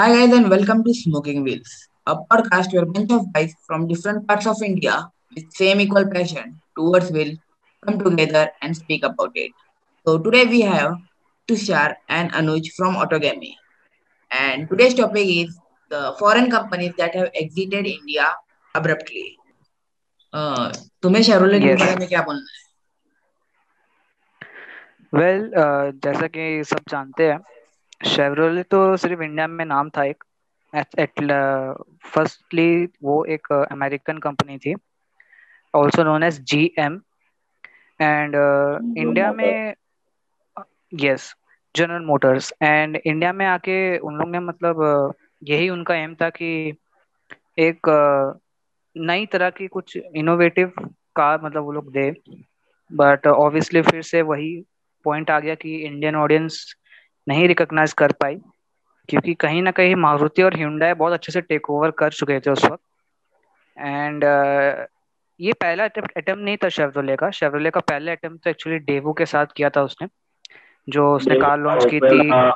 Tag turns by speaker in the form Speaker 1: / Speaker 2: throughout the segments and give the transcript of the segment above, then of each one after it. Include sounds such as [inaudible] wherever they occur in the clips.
Speaker 1: Hi guys and welcome to Smoking Wheels, a podcast where a bunch of guys from different parts of India with same equal passion towards will come together and speak about it. So today we have Tushar and Anuj from Autogamy and today's topic is the foreign companies that have exited India abruptly. Uh, तुम्हें शेरोले के
Speaker 2: yes
Speaker 1: बारे में क्या बोलना
Speaker 2: well जैसा कि सब जानते हैं शेवरोले तो सिर्फ़ इंडिया में नाम था एक। फर्स्टली वो एक अमेरिकन कंपनी थी। Also known as G M and India में yes general motors and India में आके उन लोग ने मतलब uh, यही उनका एम था कि एक uh, नई तरह की कुछ इनोवेटिव कार मतलब वो लोग दे। बट ऑब्वियसली फिर से वही पॉइंट आ गया कि इंडियन ऑडियंस नहीं रिकॉग्नाइज कर पाई क्योंकि कहीं ना कहीं मारुति और hyundai बहुत अच्छे से टेक ओवर कर चुके थे उस वक्त। एंड uh, ये पहला अटेम्प्ट नहीं था शेवरोले का। शेवरोले का पहला अटेम्प्ट तो एक्चुअली डेवू के साथ किया था उसने जो उसने कार लॉन्च की थी।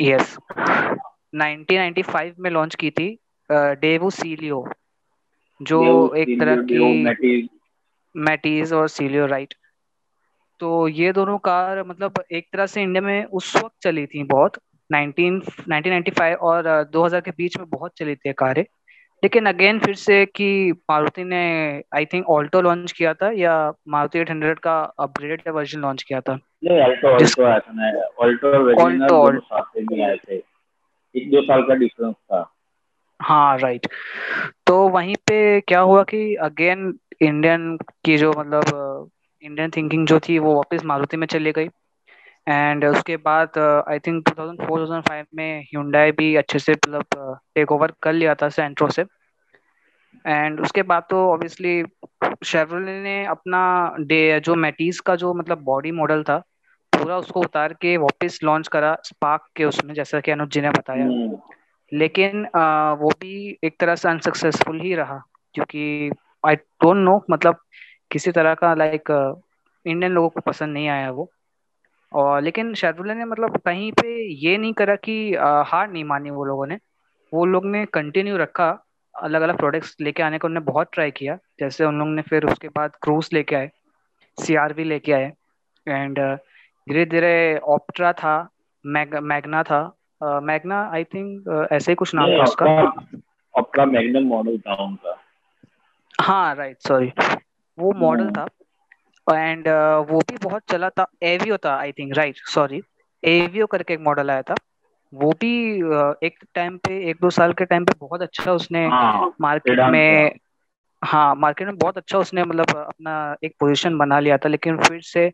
Speaker 2: यस 1995 में लॉन्च की थी डेवू सीलियो जो एक तरह की मैटीज और सीलियो राइट तो ये दोनों कार मतलब एक तरह से इंडिया में उस वक्त चली थी बहुत 19 1995 और 2000 के बीच में बहुत चली थी कारें। लेकिन अगेन फिर से कि मारुति ने आई थिंक ऑल्टो लॉन्च किया था या मारुति 800 का अपग्रेडेड वर्जन लॉन्च किया
Speaker 3: एक दो साल का डिफरेंस था।
Speaker 2: हाँ राइट तो वहीं पे क्या हुआ कि अगेन इंडियन की जो मतलब इंडियन थिंकिंग जो थी वो वापस मारुति में चली गई। एंड उसके बाद आई थिंक 2004 2005 में Hyundai भी अच्छे से मतलब टेक ओवर कर लिया था सेंट्रो से। एंड उसके बाद तो ऑब्वियसली शेवरोले ने अपना डे जो मैटीज का जो मतलब बॉडी मॉडल था पूरा उसको उतार के वापस लॉन्च करा स्पार्क के उसमें जैसा कि अनुज जी ने बताया।
Speaker 3: हम्म,
Speaker 2: लेकिन अ, वो भी एक तरह से अनसक्सेसफुल ही रहा क्योंकि आई डोंट नो मतलब किसी तरह का लाइक इंडियन लोगों को पसंद नहीं आया वो। और लेकिन शेवरोले ने मतलब कहीं पे ये नहीं करा कि हार नहीं मानी वो लोगों ने। वो लोग ने कंटिन्यू रखा अलग अलग प्रोडक्ट्स लेके आने का उन्होंने बहुत ट्राई किया। जैसे उन लोग ने फिर उसके बाद क्रूज लेके आए सीआरवी लेके आए। एंड धीरे धीरे ऑप्ट्रा था मैग मैग्ना था। मैगना आई थिंक ऐसे ही कुछ नाम था उसका।
Speaker 3: मैग्नम मॉडल था उनका।
Speaker 2: हाँ राइट सॉरी वो मॉडल
Speaker 3: हम्म,
Speaker 2: था। एंड वो भी बहुत चला था। एवियो था I think right sorry Aveo करके एक मॉडल आया था। वो भी एक टाइम पे एक दो साल के टाइम पे बहुत अच्छा उसने
Speaker 3: हाँ
Speaker 2: मार्केट में हाँ मार्केट में बहुत अच्छा उसने मतलब अपना एक पोजीशन बना लिया था। लेकिन फिर से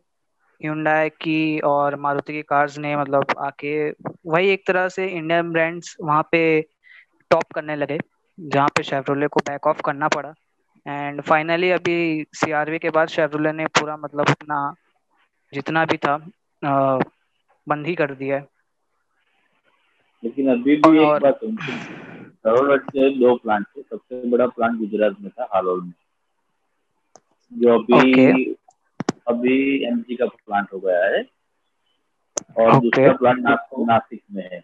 Speaker 2: Hyundai की और मारुति की कार्स ने मतलब आके वही एक तरह से इंडियन ब्रांड्स वहाँ पे टॉप करने लगे जहाँ पे शेवरोले को बैक ऑफ़ करना पड़ा। एंड फाइनली अभी सीआरवी के बाद शेवरोले ने पूरा मतलब अपना जितना भी था बंद ही कर दिया है।
Speaker 3: लेकिन अभी भी एक
Speaker 2: और
Speaker 3: बात उनके करोड़ दो प्लांट थे सबसे बड़ा प्लांट गुजरात में था हालोल में। जो
Speaker 2: अभी
Speaker 3: अभी अभी एमजी का प्लांट हो गया है और
Speaker 2: ओके।
Speaker 3: दूसरा प्लांट नासिक में है।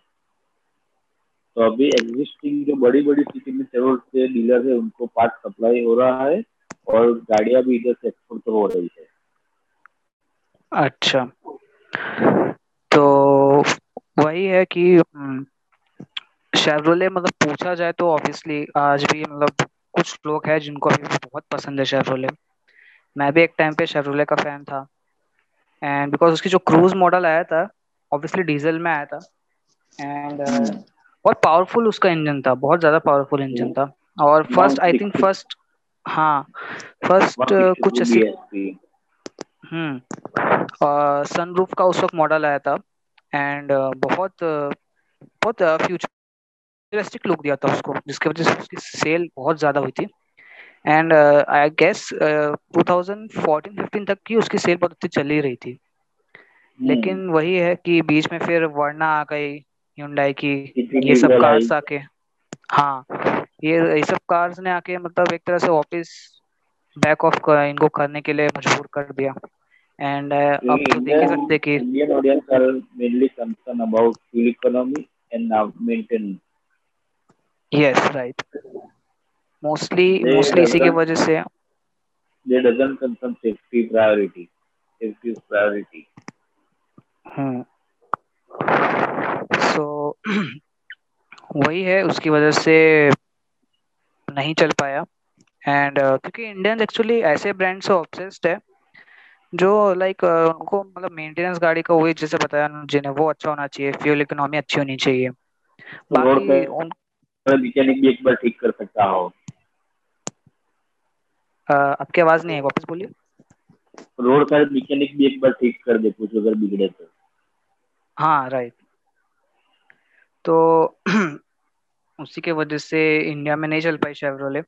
Speaker 3: तो अभी एग्जिस्टिंग जो बड़ी बड़ी सिटी में चलो के डीलर है उनको पार्ट सप्लाई हो रहा है और गाड़ियाँ भी इधर से एक्सपोर्ट हो रही है।
Speaker 2: अच्छा। तो वही है कि शेवरोले मतलब पूछा जाए तो ऑब्वियसली आज भी मतलब कुछ लोग हैं जिनको अभी बहुत पसंद है शेवरोले मैं भी एक टाइम पे शेवरोले का फ़ैन था। एंड बिकॉज़ उसकी जो क्रूज मॉडल आया था ऑब्वियसली डीजल में आया था। एंड बहुत पावरफुल उसका इंजन था बहुत ज़्यादा पावरफुल इंजन था। और फ़र्स्ट आई थिंक फ़र्स्ट हाँ फ़र्स्ट कुछ ऐसी हम्म सनरूफ का उस वक्त मॉडल आया था। एंड बहुत बहुत फ्यूचरिस्टिक लुक दिया था उसको जिसकी वजह से उसकी सेल बहुत ज़्यादा हुई थी। एंड आई गेस 2014-15 तक की उसकी सेल बहुत अच्छी चली रही थी। लेकिन वही है कि बीच में फिर वर्ना आ गई। ह्यूंडई की ये सब कार्स आके हाँ ये ये सब कार्स ने आके मतलब एक तरह से ऑफ़िस बैक ऑफ़ कर इनको करने के लिए मजबूर कर दिया। एंड uh, अब तो देख ही सकते कि
Speaker 3: Indian audience are mainly concern about fuel economy and now maintain
Speaker 2: yes right mostly mostly इसी की वजह से।
Speaker 3: They doesn't concern safety priority safety priority
Speaker 2: hmm. [clears throat] वही है उसकी वजह से नहीं चल पाया। एंड uh, क्योंकि इंडियंस एक्चुअली ऐसे ब्रांड से ऑब्सेस्ड है जो लाइक like, uh, उनको मतलब मेंटेनेंस गाड़ी का वही जैसे बताया जिन्हें वो अच्छा होना चाहिए फ्यूल इकोनॉमी अच्छी होनी चाहिए। बाकी उन
Speaker 3: मैकेनिक भी एक बार ठीक कर सकता हो।
Speaker 2: अ, आपकी आवाज़ नहीं है वापस बोलिए।
Speaker 3: रोड का मैकेनिक भी एक बार ठीक कर दे कुछ अगर बिगड़े तो।
Speaker 2: हाँ राइट तो [clears throat] उसी के वजह से इंडिया में नहीं चल पाई शेवरोले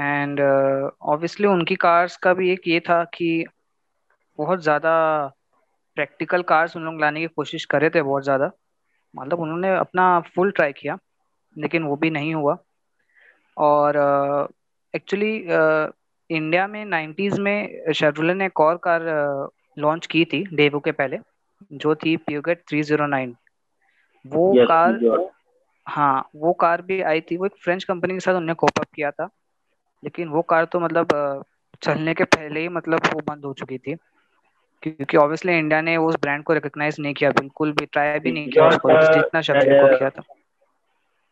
Speaker 2: एंड ऑब्वियसली उनकी कार्स का भी एक ये था कि बहुत ज़्यादा प्रैक्टिकल कार्स उन लोग लाने की कोशिश करे थे बहुत ज़्यादा। मतलब उन्होंने अपना फुल ट्राई किया लेकिन वो भी नहीं हुआ। और एक्चुअली uh, इंडिया में 90s में शेवरोले ने एक और कार लॉन्च uh, की थी डेबू के पहले जो थी प्योगेट थ्री ज़ीरो 309 वो
Speaker 3: Yes,
Speaker 2: कार
Speaker 3: जो-
Speaker 2: हाँ वो कार भी आई थी। वो एक फ्रेंच कंपनी के साथ उन्होंने कोप अप किया था। लेकिन वो कार तो मतलब चलने के पहले ही मतलब वो बंद हो चुकी थी। क्योंकि ऑब्वियसली इंडिया ने उस ब्रांड को रिकॉग्नाइज नहीं किया। बिल्कुल भी ट्राई भी नहीं किया उसको।
Speaker 3: Uh,
Speaker 2: जितना शेवरोले को किया था।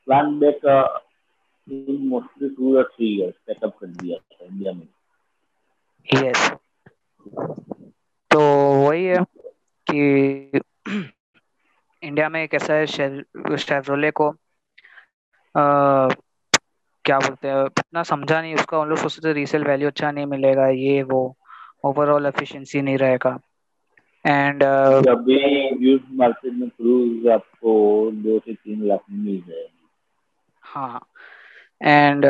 Speaker 3: प्लान बैक मोस्टली टू या थ्री इयर्स सेटअप कर दिया था इंडिया में।
Speaker 2: यस तो वही है कि इंडिया में कैसा है शेव- शेवरोले को आ, क्या बोलते हैं इतना समझा नहीं उसका उन लोग सोचते थे रीसेल वैल्यू अच्छा नहीं मिलेगा ये वो ओवरऑल एफिशिएंसी नहीं रहेगा। एंड
Speaker 3: अभी यूज़ मार्केट में क्रूज आपको दो से तीन लाख में मिल जाएगी।
Speaker 2: हाँ। एंड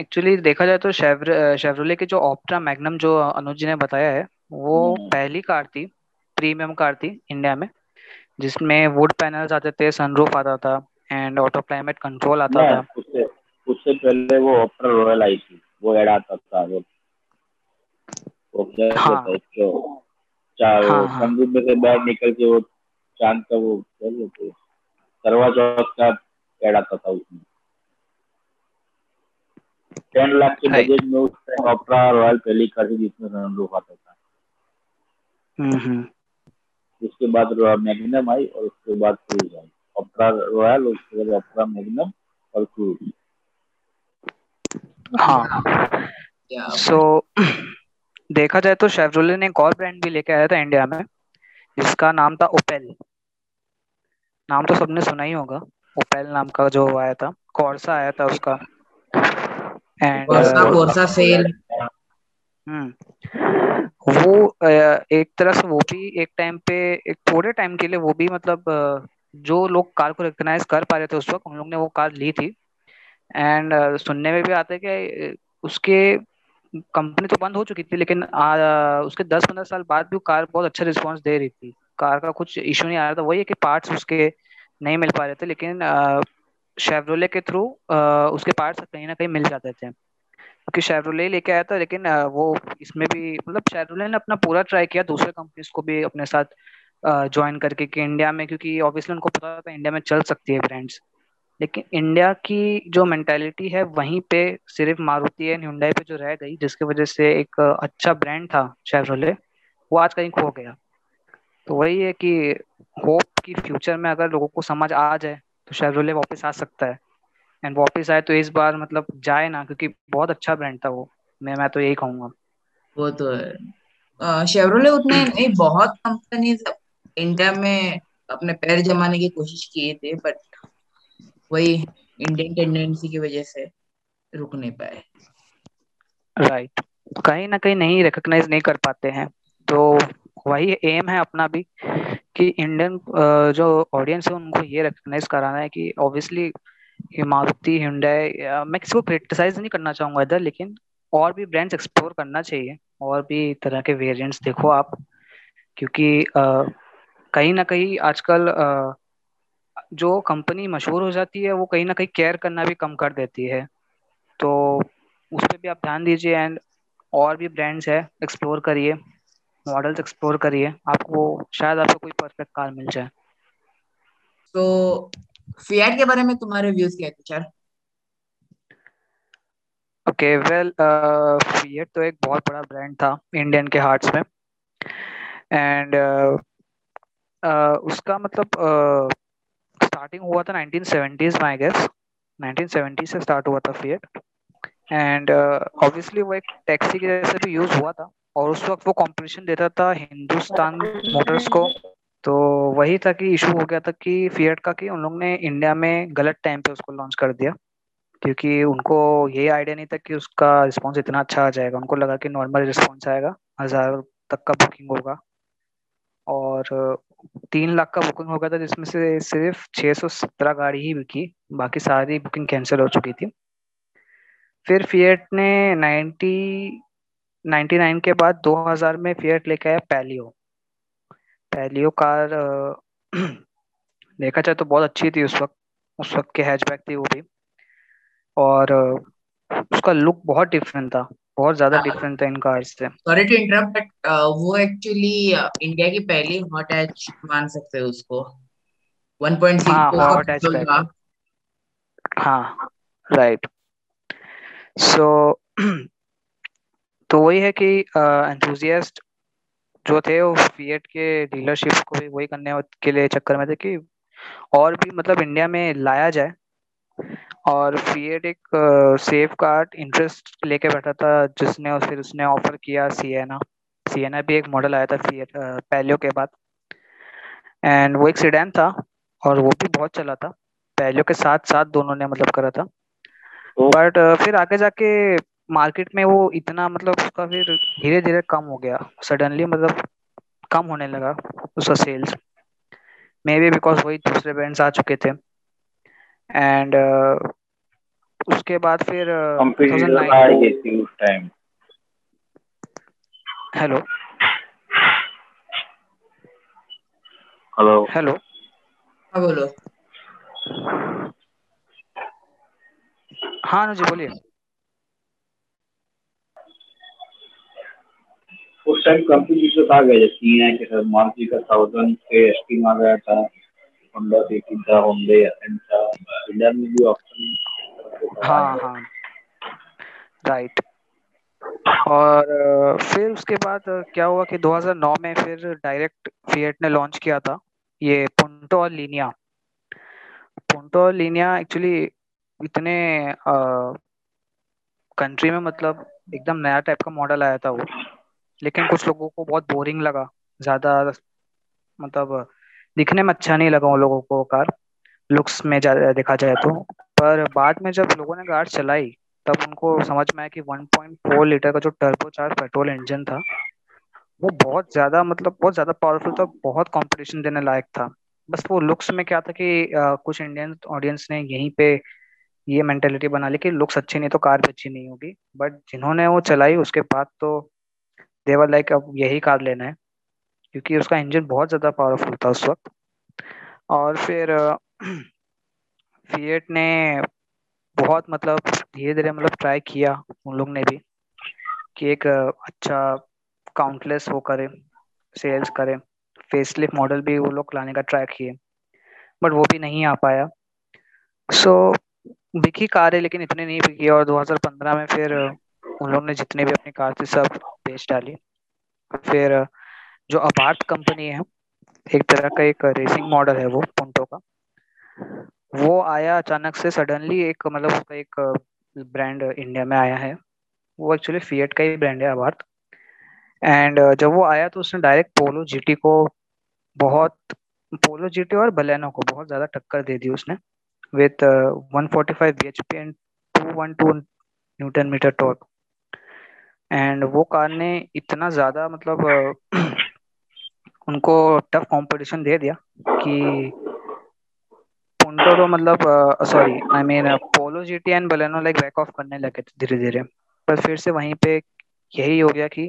Speaker 2: एक्चुअली देखा जाए तो शेवर शेवरोले की जो ऑप्ट्रा मैग्नम जो अनुज जी ने बताया है वो
Speaker 3: हम्म।
Speaker 2: पहली कार थी प्रीमियम कार थी इंडिया में। जिसमें वुड पैनल्स आते थे सनरूफ आता था एंड ऑटो क्लाइमेट कंट्रोल आता था।
Speaker 3: उससे उससे पहले वो ऑप्टर रॉयल आई थी वो एड आता था वो। वो क्या
Speaker 2: हाँ।
Speaker 3: जो चार
Speaker 2: हाँ, हाँ।
Speaker 3: में से बाहर निकल के वो चाँद का वो करवा चौथ का एड आता था उसमें। टेन लाख के बजट में उस टाइम ऑप्टरा रॉयल पहली कार थी जिसमें सनरूफ आता था।
Speaker 2: हम्म हम्म।
Speaker 3: उसके बाद मैग्नम आई और उसके बाद क्रूज आई। ऑप्टरा रॉयल उसके बाद ऑप्टरा मैग्नम और क्रूज
Speaker 2: हाँ. सो [clears throat] देखा जाए तो शेवरोले ने एक और ब्रांड भी लेके आया था इंडिया में जिसका नाम था ओपेल नाम तो सबने सुना ही होगा ओपेल नाम का जो आया था कॉर्सा आया था उसका। And
Speaker 1: Corsa, Corsa Sail.
Speaker 2: हम्म। वो एक तरह से वो भी एक टाइम पे एक थोड़े टाइम के लिए वो भी मतलब जो लोग कार को रिकॉग्नाइज कर पा रहे थे उस वक्त उन लोग ने वो कार ली थी। एंड सुनने में भी आता है कि उसके कंपनी तो बंद हो चुकी थी लेकिन आ, उसके दस पंद्रह साल बाद भी कार बहुत अच्छा रिस्पॉन्स दे रही थी। कार का कुछ इशू नहीं आ रहा था वही है कि पार्ट्स उसके नहीं मिल पा रहे थे लेकिन शेवरोले के थ्रू उसके पार्ट्स कहीं ना कहीं मिल जाते थे। क्योंकि शेवरोले लेके आया था, लेकिन वो इसमें भी मतलब शेवरोले ने अपना पूरा ट्राई किया, दूसरे कंपनीज़ को भी अपने साथ ज्वाइन करके कि इंडिया में, क्योंकि ऑब्वियसली उनको पता था इंडिया में चल सकती है ब्रांड्स लेकिन इंडिया की जो मेंटालिटी है, वहीं पे सिर्फ़ मारुति एंड हुंडई पे जो रह गई, जिसकी वजह से एक अच्छा ब्रांड था शेवरोले वो आज कहीं खो गया। तो वही है कि होप कि फ्यूचर में अगर लोगों को समझ आ जाए तो शेवरोले वापस आ सकता है। एंड वापस आए तो इस बार मतलब जाए ना क्योंकि बहुत अच्छा ब्रांड था वो। मैं मैं तो यही कहूँगा।
Speaker 1: वो तो है। शेवरोले उतने [clears throat] नहीं बहुत कंपनीज़ इंडिया में अपने पैर जमाने की कोशिश किए थे बट वही इंडियन टेंडेंसी की वजह से रुक नहीं पाए।
Speaker 2: राइट कहीं ना कहीं नहीं रिकॉग्नाइज नहीं कर पाते हैं। तो वही एम है अपना भी कि इंडियन जो ऑडियंस है उनको ये रिकॉग्नाइज कराना है कि ऑब्वियसली मारुति हुंडई मैं किसी को क्रिटिसाइज नहीं करना चाहूँगा इधर, लेकिन और भी ब्रांड्स एक्सप्लोर करना चाहिए, और भी तरह के वेरिएंट्स देखो आप, क्योंकि कहीं ना कहीं आजकल जो कंपनी मशहूर हो जाती है, वो कहीं ना कहीं केयर करना भी कम कर देती है। तो उस पर भी आप ध्यान दीजिए एंड और भी ब्रांड्स है एक्सप्लोर करिए मॉडल्स एक्सप्लोर करिए, आपको शायद आपको कोई परफेक्ट कार मिल जाए।
Speaker 1: तो फियाट के बारे में तुम्हारे व्यूज़ क्या है तुषार
Speaker 2: ओके वेल फिएट तो एक बहुत बड़ा ब्रांड था इंडियन के हार्ट्स में. एंड uh, uh, उसका मतलब स्टार्टिंग uh, हुआ था 1970s में आई गेस 1970 से स्टार्ट हुआ था फिएट एंड ऑब्वियसली वो एक टैक्सी के जैसे भी यूज़ हुआ था. और उस वक्त वो कंपटीशन देता था हिंदुस्तान मोटर्स को. तो वही था कि इशू हो गया था कि फिएट का कि उन लोग ने इंडिया में गलत टाइम पे उसको लॉन्च कर दिया। क्योंकि उनको ये आइडिया नहीं था कि उसका रिस्पॉन्स इतना अच्छा आ जाएगा। उनको लगा कि नॉर्मल रिस्पॉन्स आएगा। हज़ार तक का बुकिंग होगा। और तीन लाख का बुकिंग हो गया था, जिसमें से सिर्फ़ 617 गाड़ी ही बिकी। बाकी सारी बुकिंग कैंसिल हो चुकी थी। फिर फिएट ने 90 99 के बाद 2000 में फिएट लेके आया पैलियो पैलियो कार [clears throat] देखा जाए तो बहुत अच्छी थी उस वक्त उस वक्त के हैचबैक थी वो भी। और उसका लुक बहुत डिफरेंट था बहुत ज़्यादा डिफरेंट था इन कार्स से।
Speaker 1: सॉरी टू इंटरप्ट बट वो एक्चुअली इंडिया की पहली हॉट एच मान सकते हैं उसको। 1.6
Speaker 2: हाँ हॉट एच हाँ राइट सो [clears throat] तो वही है कि एंथुजियास्ट जो थे वो फिएट के डीलरशिप को भी वही करने के लिए चक्कर में थे कि और भी मतलब इंडिया में लाया जाए। और फिएट एक सेफ़ कार्ड इंटरेस्ट लेके बैठा था जिसने और फिर उसने ऑफ़र किया सिएना सिएना भी एक मॉडल आया था फिएट पैलियो के बाद। एंड वो एक सीडैन था और वो भी बहुत चला था। पैलियो के साथ साथ दोनों ने मतलब करा था। बट फिर आगे जाके मार्केट में वो इतना मतलब उसका फिर धीरे धीरे कम हो गया। सडनली मतलब कम होने लगा उसका सेल्स मे बी बिकॉज़ वही दूसरे ब्रांड्स आ चुके थे। एंड uh, उसके बाद फिर हेलो
Speaker 3: हेलो
Speaker 2: हेलो
Speaker 1: हाँ बोलो।
Speaker 2: हाँ अनुजी बोलिए।
Speaker 3: उस टाइम कंपटीटर आ गए सी है के साथ मारुति का थाउज़ेंड के एसटीम आ गया था होंडा सिटी था होंडे एसेंट था इंडिया में भी ऑप्शन
Speaker 2: हाँ हाँ। राइट और फिर उसके बाद क्या हुआ कि 2009 में फिर डायरेक्ट फिएट ने लॉन्च किया था, ये पुंटो और लीनिया पुंटो और लीनिया एक्चुअली इतने कंट्री में मतलब एकदम नया टाइप का मॉडल आया था वो। लेकिन कुछ लोगों को बहुत बोरिंग लगा। ज़्यादा मतलब दिखने में अच्छा नहीं लगा उन लोगों को कार लुक्स में देखा जाए तो। पर बाद में जब लोगों ने कार चलाई तब उनको समझ में आया कि 1.4 लीटर का जो टर्बो चार्ज पेट्रोल इंजन था वो बहुत ज़्यादा मतलब बहुत ज़्यादा पावरफुल था बहुत कंपटीशन देने लायक था। बस वो लुक्स में क्या था कि अ, कुछ इंडियन ऑडियंस ने यहीं पे ये मेंटेलिटी बना ली कि लुक्स अच्छी नहीं तो कार भी अच्छी नहीं होगी। बट जिन्होंने वो चलाई उसके बाद तो देवर लाइक अब यही कार लेना है। क्योंकि उसका इंजन बहुत ज़्यादा पावरफुल था उस वक्त। और फिर फिएट ने बहुत मतलब धीरे धीरे मतलब ट्राई किया उन लोग ने भी कि एक अच्छा काउंटलेस वो करें सेल्स करे। फेसलिफ्ट मॉडल भी वो लोग लाने का ट्राई किए। बट वो भी नहीं आ पाया। सो so, बिकी कार लेकिन इतनी नहीं बिकी। और 2015 में फिर उन लोग ने जितने भी अपनी कार थी सब बेच डाली। फिर, जो अपार्थ कंपनी है, एक तरह का एक रेसिंग मॉडल है वो पुंटो का। वो आया अचानक से सडनली एक मतलब उसका एक ब्रांड इंडिया में आया है। वो एक्चुअली फिएट का ही ब्रांड है अपार्थ एंड जब वो आया तो उसने डायरेक्ट पोलो जीटी को बहुत पोलो जीटी और बलेनो को बहुत ज़्यादा टक्कर दे दी उसने। With 145 bhp and 212 newton meter torque and वो कार ने इतना ज़्यादा मतलब [clears throat] उनको टफ कंपटीशन दे दिया कि पुंटो तो मतलब sorry I mean Polo GT and Baleno like back off करने लगे धीरे धीरे पर फिर से वहीं पे यही हो गया कि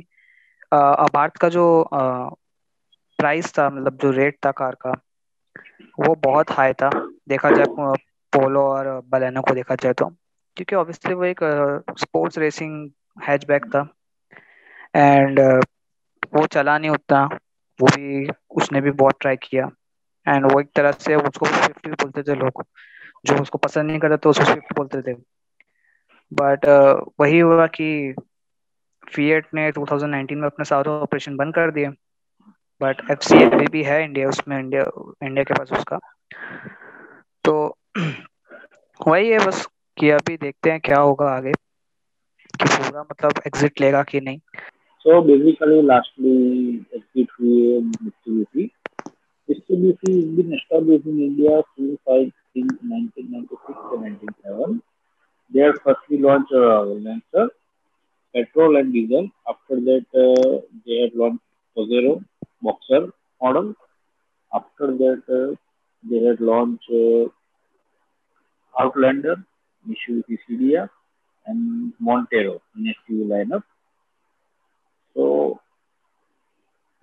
Speaker 2: अबार्थ का जो प्राइस था मतलब जो रेट था कार का, वो बहुत हाई था। देखा जाए पोलो और बलेनो को देखा जाए तो। क्योंकि ऑब्वियसली वो एक स्पोर्ट्स रेसिंग हैचबैक था। एंड वो चला नहीं उतना। वो भी उसने भी बहुत ट्राई किया। एंड वो एक तरह से उसको भी बोलते थे लोग। जो उसको पसंद नहीं करते तो उसको स्विफ्ट बोलते थे। बट uh, वही हुआ कि फीएट ने 2019 में अपने सारे ऑपरेशन बंद कर दिए। बट एफ़ सी अभी भी है इंडिया उसमें इंडिया इंडिया के पास उसका। तो [clears throat] वही है बस कि अभी देखते हैं क्या होगा आगे। कि पूरा मतलब एग्जिट लेगा कि नहीं?
Speaker 3: सो बेसिकली लास्टली एग्जिट हुए distributor distributor is been established in India since 1996 से 1997 there first we launch Lancer petrol and diesel after that they have launch Pajero boxer model after that they had launch Outlander Mitsubishi Cedia and Montero in SUV lineup. So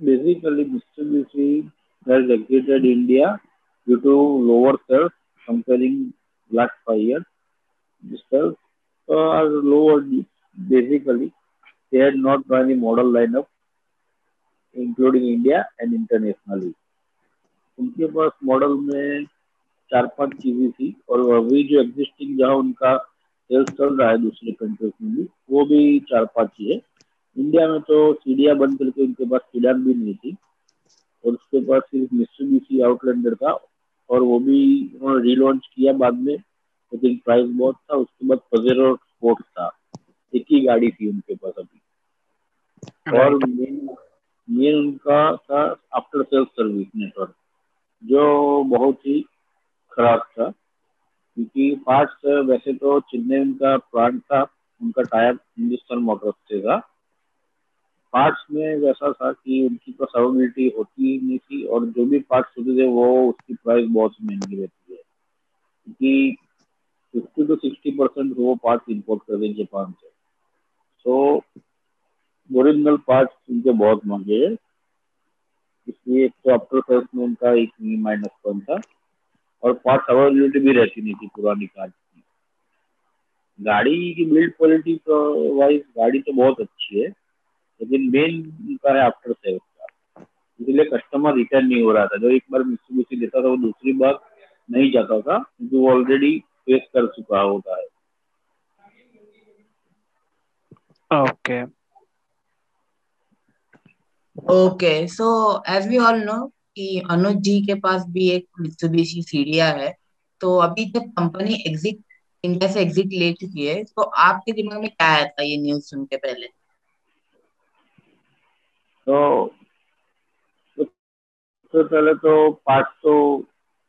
Speaker 3: basically, Mr. Mitsubishi has exited India due to lower sales comparing last five years. The sales are lower basically. They had not any model lineup including India and internationally उनके पास model में चार पाँच चीज़ें थी और अभी जो एग्जिस्टिंग जहाँ उनका सेल्स चल रहा है दूसरे कंट्रीज़ में भी वो भी चार पाँच ही है। इंडिया में तो सीडिया बंद करके उनके पास सीडान भी नहीं थी। और उसके पास सिर्फ़ मिस्टरबीसी आउटलैंडर था और वो भी उन्होंने रीलॉन्च किया बाद में। लेकिन प्राइस बहुत था उसके बाद पजेरो स्पोर्ट था। एक ही गाड़ी थी उनके पास अभी। और मेन मेन उनका था आफ्टर सेल्स सर्विस नेटवर्क जो बहुत ही खराब था। क्योंकि पार्ट्स, वैसे तो चेन्नई उनका प्लांट था, उनका टायर हिंदुस्तान मोटर्स से था। पार्ट्स में वैसा था कि उनकी तो अवेलेबिलिटी होती ही नहीं थी और जो भी पार्ट्स होते थे, वो उसकी प्राइस बहुत महँगी रहती है। क्योंकि फिफ्टी टू सिक्सटी परसेंट वो पार्ट्स इंपोर्ट करते हैं जापान से। सो ओरिजिनल पार्ट्स उनके बहुत महँगे है। इसलिए एक तो आफ्टर सेल्स में उनका एक माइनस पॉइंट था। और पार्ट्स अवेलेबिलिटी भी रहती नहीं थी पुरानी कार की। गाड़ी की बिल्ड क्वालिटी तो वाइज गाड़ी तो बहुत अच्छी है लेकिन मेन उनका है आफ्टर सेल्स का इसलिए कस्टमर रिटर्न नहीं हो रहा था। जो एक बार मिस्टूबिशी देता था वो दूसरी बार नहीं जाता था क्योंकि वो ऑलरेडी फेस कर चुका होता है।
Speaker 2: Okay
Speaker 1: okay so as we all know कि अनुज जी के पास भी एक मित्सुबिशी सीढ़िया है तो अभी जब कंपनी एग्जिट इंडिया से एग्जिट ले चुकी है तो आपके दिमाग में क्या आया था ये न्यूज़ सुन के पहले?
Speaker 3: तो सबसे तो पहले तो पार्ट तो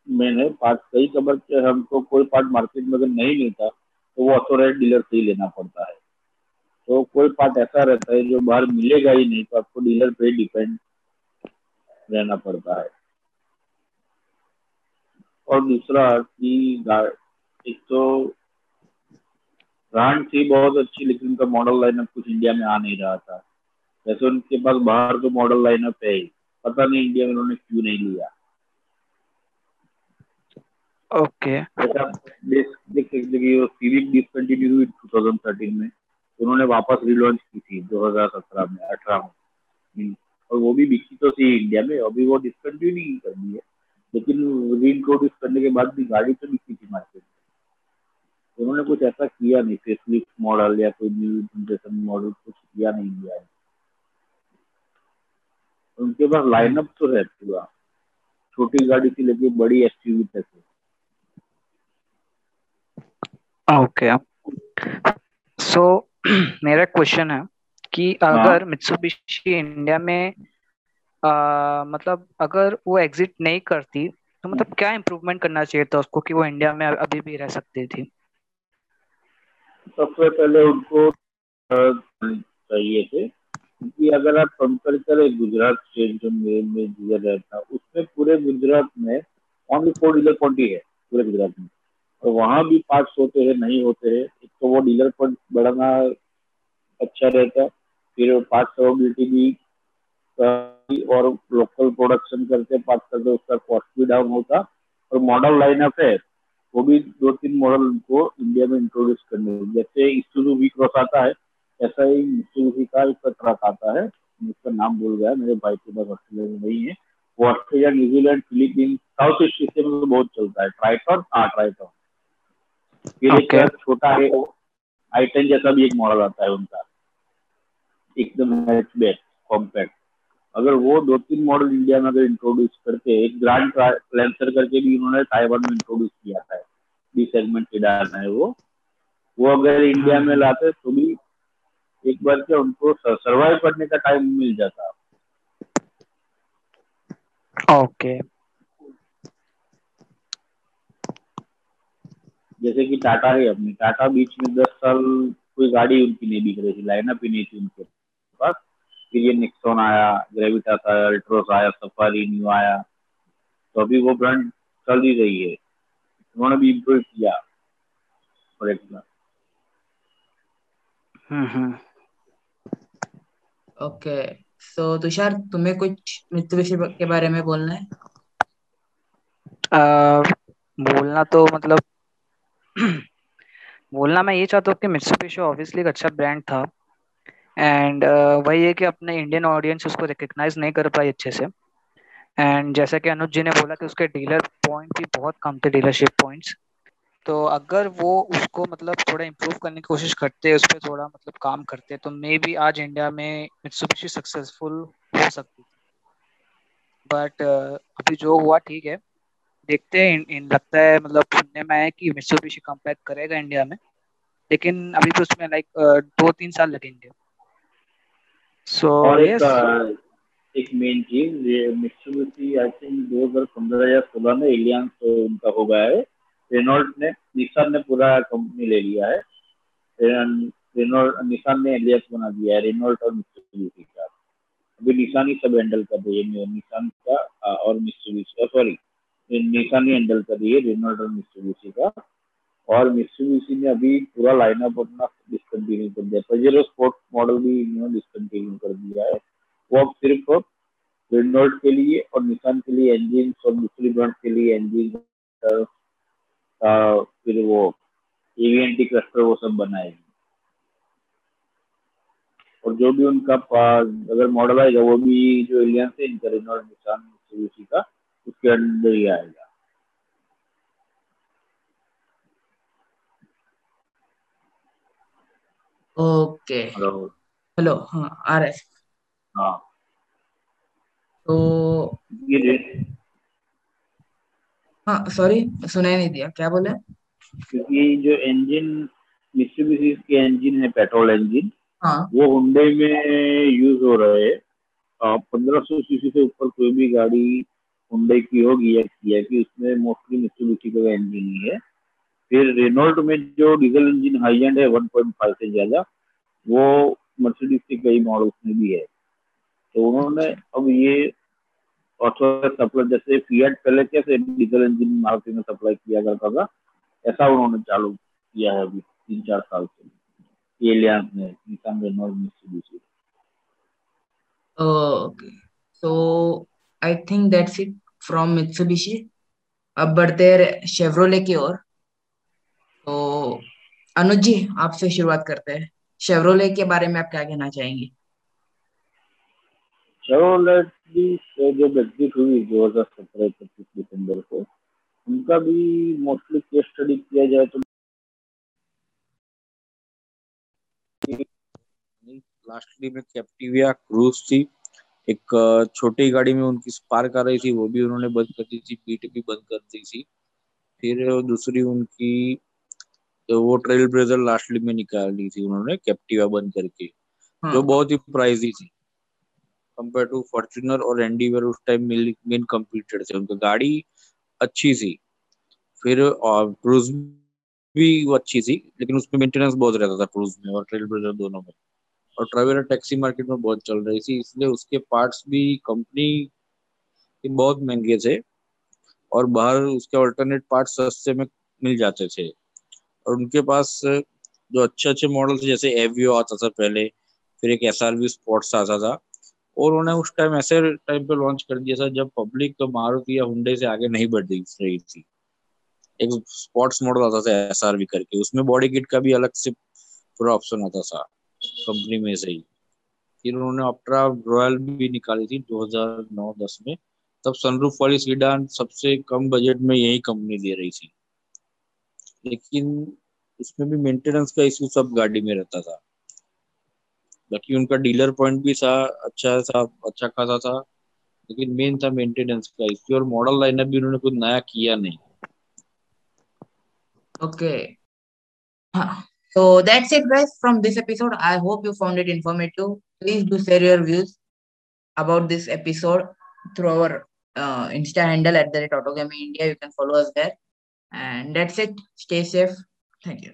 Speaker 3: मैंने पार्ट सही खबर के हमको कोई पार्ट मार्केट में अगर नहीं मिलता तो वो ऑथोराइज डीलर से ही लेना पड़ता है। तो कोई पार्ट ऐसा रहता है जो बाहर मिलेगा ही नहीं तो आपको डीलर पे डिपेंड रहना पड़ता है। और दूसरा कि एक तो ब्रांड थी बहुत अच्छी लेकिन उनका मॉडल लाइनअप कुछ इंडिया में आ नहीं रहा था। वैसे उनके पास बाहर तो मॉडल लाइनअप है ही। पता नहीं इंडिया में उन्होंने क्यों नहीं लिया।
Speaker 2: ओके
Speaker 3: सीरीज़ डिसकंटिन्यू हुई 2013 में। उन्होंने वापस रिलॉन्च की थी 2017 में 18 में। और वो भी बिकी तो थी इंडिया में, अभी वो डिसकंटिन्यू नहीं कर दी है। लेकिन रीइंट्रोड्यूस करने के बाद भी गाड़ी तो बिकी थी मार्केट में। उन्होंने कुछ ऐसा किया नहीं फेसलिफ्ट मॉडल या कोई न्यू जनरेशन मॉडल कुछ किया नहीं इंडिया में। उनके पास लाइनअप तो है पूरा। छोटी गाड़ी से लेके बड़ी एसयूवी तक
Speaker 2: ओके सो मेरा क्वेश्चन है कि अगर हाँ। मित्सुबिशी इंडिया में आ, मतलब अगर वो एग्जिट नहीं करती तो मतलब क्या इम्प्रूवमेंट करना चाहिए था उसको कि वो इंडिया में अभी भी रह सकती थी
Speaker 3: सबसे पहले उनको चाहिए थे क्योंकि अगर आप कंपेयर करें गुजरात स्टेट जो मेन में डीलर रहता उसमें पूरे गुजरात में ओनली फोर डीलर क्वांटी है पूरे गुजरात में और वहाँ भी पार्ट्स होते हैं नहीं होते हैं एक तो वो डीलर पर बढ़ाना अच्छा रहता फिर पार्ट्स अवेबिलिटी भी और लोकल प्रोडक्शन करते पार्ट्स करते उसका कॉस्ट भी डाउन होता। और मॉडल लाइनअप है वो भी दो तीन मॉडल उनको इंडिया में इंट्रोड्यूस करने जैसे इसूजू वी क्रॉस आता है ऐसा ही मिस्टूबी का एक ट्रक आता है उसका नाम भूल गया मेरे भाई के पास ऑस्ट्रेलिया में नहीं है। वो Australia New Zealand Philippines south east Asia में तो बहुत चलता है ट्राइटॉन हाँ ट्राइटॉन फिर एक
Speaker 2: Okay.
Speaker 3: छोटा है आई टेन जैसा भी एक मॉडल आता है उनका। एकदम हैचबैक कॉम्पैक्ट अगर वो दो तीन मॉडल इंडिया में अगर इंट्रोड्यूस करते एक ग्रांड लैंसर करके भी उन्होंने ताइवान में इंट्रोड्यूस किया था बी सेगमेंट सेडान है वो। वो अगर इंडिया में लाते तो भी एक बार क्या उनको सरवाइव करने का टाइम मिल जाता।
Speaker 2: ओके
Speaker 3: जैसे कि टाटा है अपनी। टाटा बीच में दस साल कोई गाड़ी उनकी नहीं बिक रही थी लाइनअप ही नहीं थी उनके। फिर ये निक्सोन आया ग्रेविटास आया अल्ट्रोस आया सफारी न्यू आया तो अभी वो ब्रांड चल ही रही है। उन्होंने भी इम्प्रूव किया। Example
Speaker 2: hmm hmm.
Speaker 1: Okay so Tushar तुम्हें कुछ मित्सुबिशी के बारे में बोलना है?
Speaker 2: अह, बोलना तो मतलब [clears throat] बोलना मैं ये चाहता हूँ कि मित्सुबिशी ऑब्वियसली एक अच्छा ब्रांड था। एंड uh, वही है कि अपने इंडियन ऑडियंस उसको रिकग्नाइज नहीं कर पाई अच्छे से। एंड जैसा कि अनुज जी ने बोला कि उसके डीलर पॉइंट भी बहुत कम थे डीलरशिप पॉइंट्स तो अगर वो उसको मतलब थोड़ा इम्प्रूव करने की कोशिश करते उस पर थोड़ा मतलब काम करते तो मे बी आज इंडिया में मित्सुबिशी सक्सेसफुल हो सकती थी। बट अभी जो हुआ ठीक है। देखते हैं इन, इन लगता है मतलब सुनने में आया कि मित्सुबिशी कम्पैक्ट करेगा इंडिया में। लेकिन अभी तो उसमें लाइक दो तीन साल लगेंगे। सो
Speaker 3: और एक
Speaker 2: यस
Speaker 3: अ, एक मेन चीज़ ये मित्सुबिशी आई थिंक 2015 या 16 में एलियंस उनका हो गया है। रेनॉल्ट ने निसान ने पूरा कंपनी ले लिया है। रेनॉल्ट निसान ने एलियंस बना दिया है रेनॉल्ट और मित्सुबिशी का। अभी निसान ही सब हैंडल कर रही है निसान का और मित्सुबिशी सॉरी निसान ही हैंडल कर रही है रेनॉल्ट और मित्सुबिशी का। और मित्सुबिशी ने अभी पूरा लाइनअप अपना डिसकंटिन्यू कर दिया। पजेरो स्पोर्ट मॉडल भी इन्होंने डिसकंटिन्यू कर दिया है। वो अब सिर्फ़ रेनॉल्ट के लिए और निशान के लिए इंजिन और दूसरी ब्रांड के लिए इंजिन फिर वो एवीएनटी क्लस्टर वो सब बनाएगी। और जो भी उनका अगर मॉडल आएगा, वो भी जो एलियंस है, इनका रेनॉल्ट निशान मित्सुबिशी का, उसके अंदर ही आएगा।
Speaker 1: ओके।
Speaker 3: हेलो।
Speaker 1: हेलो हाँ आ रहा। है। तो
Speaker 3: ये
Speaker 1: हाँ सॉरी सुनाई नहीं दिया। क्या बोले?
Speaker 3: क्योंकि जो इंजन मित्सुबिशी के इंजन है पेट्रोल इंजन
Speaker 1: हाँ।
Speaker 3: वो हुंडई में यूज़ हो रहे हैं। पंद्रह सौ सीसी से ऊपर कोई भी गाड़ी हुंडई की होगी या किया की उसमें मोस्टली मित्सुबिशी का इंजन ही है। फिर रेनॉल्ट में जो डीजल इंजन हाई एंड है 1.5 से ज़्यादा, वो मर्सिडीज के कई मॉडल्स में भी है। तो उन्होंने अब ये सप्लाई जैसे फिएट पहले कैसे डीजल इंजन मारुति में सप्लाई किया करता था, ऐसा उन्होंने चालू किया है अभी तीन चार साल से।
Speaker 1: Okay so I think that's it from Mitsubishi अब बढ़ते हैं शेवरोले की ओर। अनुज जी आपसे शुरुआत करते हैं। शेवरोले के बारे में आप क्या कहना चाहेंगे?
Speaker 3: शेवरोलेट भी से जब हुई दो हज़ार सत्रह पच्चीस दिसंबर को उनका भी मोस्टली केस स्टडी किया जाए तो
Speaker 4: लास्टली में कैप्टिविया क्रूज थी। एक छोटी गाड़ी में उनकी स्पार्क आ रही थी वो भी उन्होंने बंद कर दी थी पीट भी बंद कर दी थी। फिर दूसरी उनकी तो वो ट्रेल ब्रेजर लास्टली में निकाली थी उन्होंने कैप्टिवा बंद करके
Speaker 1: हाँ।
Speaker 4: जो बहुत ही प्राइजी थी। कंपेयर टू फॉर्चुनर और एंडीवर उस टाइम मेन कम्पीटेड थे। उनका गाड़ी अच्छी थी। फिर क्रूज भी वो अच्छी थी लेकिन उसमें मेंटेनेंस बहुत रहता था क्रूज में और ट्रेल ब्रेजर दोनों में। और ट्रेवलर टैक्सी मार्केट में बहुत चल रही थी इसलिए उसके पार्ट्स भी कंपनी के बहुत महँगे थे और बाहर उसके अल्टरनेट पार्ट्स सस्ते में मिल जाते थे। और उनके पास, जो अच्छे अच्छे मॉडल थे, जैसे एवियो आता था पहले, फिर एक एस आर वी स्पोर्ट्स आता था, और उन्होंने उस टाइम ऐसे टाइम पे लॉन्च कर दिया था, जब पब्लिक तो मारुति या हुंडई से आगे नहीं बढ़ रही थी। एक स्पोर्ट्स मॉडल आता था एस आर वी करके, उसमें बॉडी किट का भी अलग से पूरा ऑप्शन आता था कंपनी में से ही। फिर उन्होंने अप्ट्रा रॉयल भी निकाली थी 2009-10 में, तब सनरूफ वाली सीडान सबसे कम बजट में यही कंपनी दे रही थी। लेकिन उसमें भी मेंटेनेंस का इशू सब गाड़ी में रहता था। बाकी उनका डीलर पॉइंट भी था अच्छा था अच्छा खासा था, लेकिन मेन था मेंटेनेंस का इशू और मॉडल लाइनअप भी उन्होंने कुछ नया किया नहीं।
Speaker 1: Okay so that's it guys from this episode I hope you found it informative please do share your views about this episode through our insta handle at the rate Autogamy India you can follow us there And that's it. Stay safe. Thank you.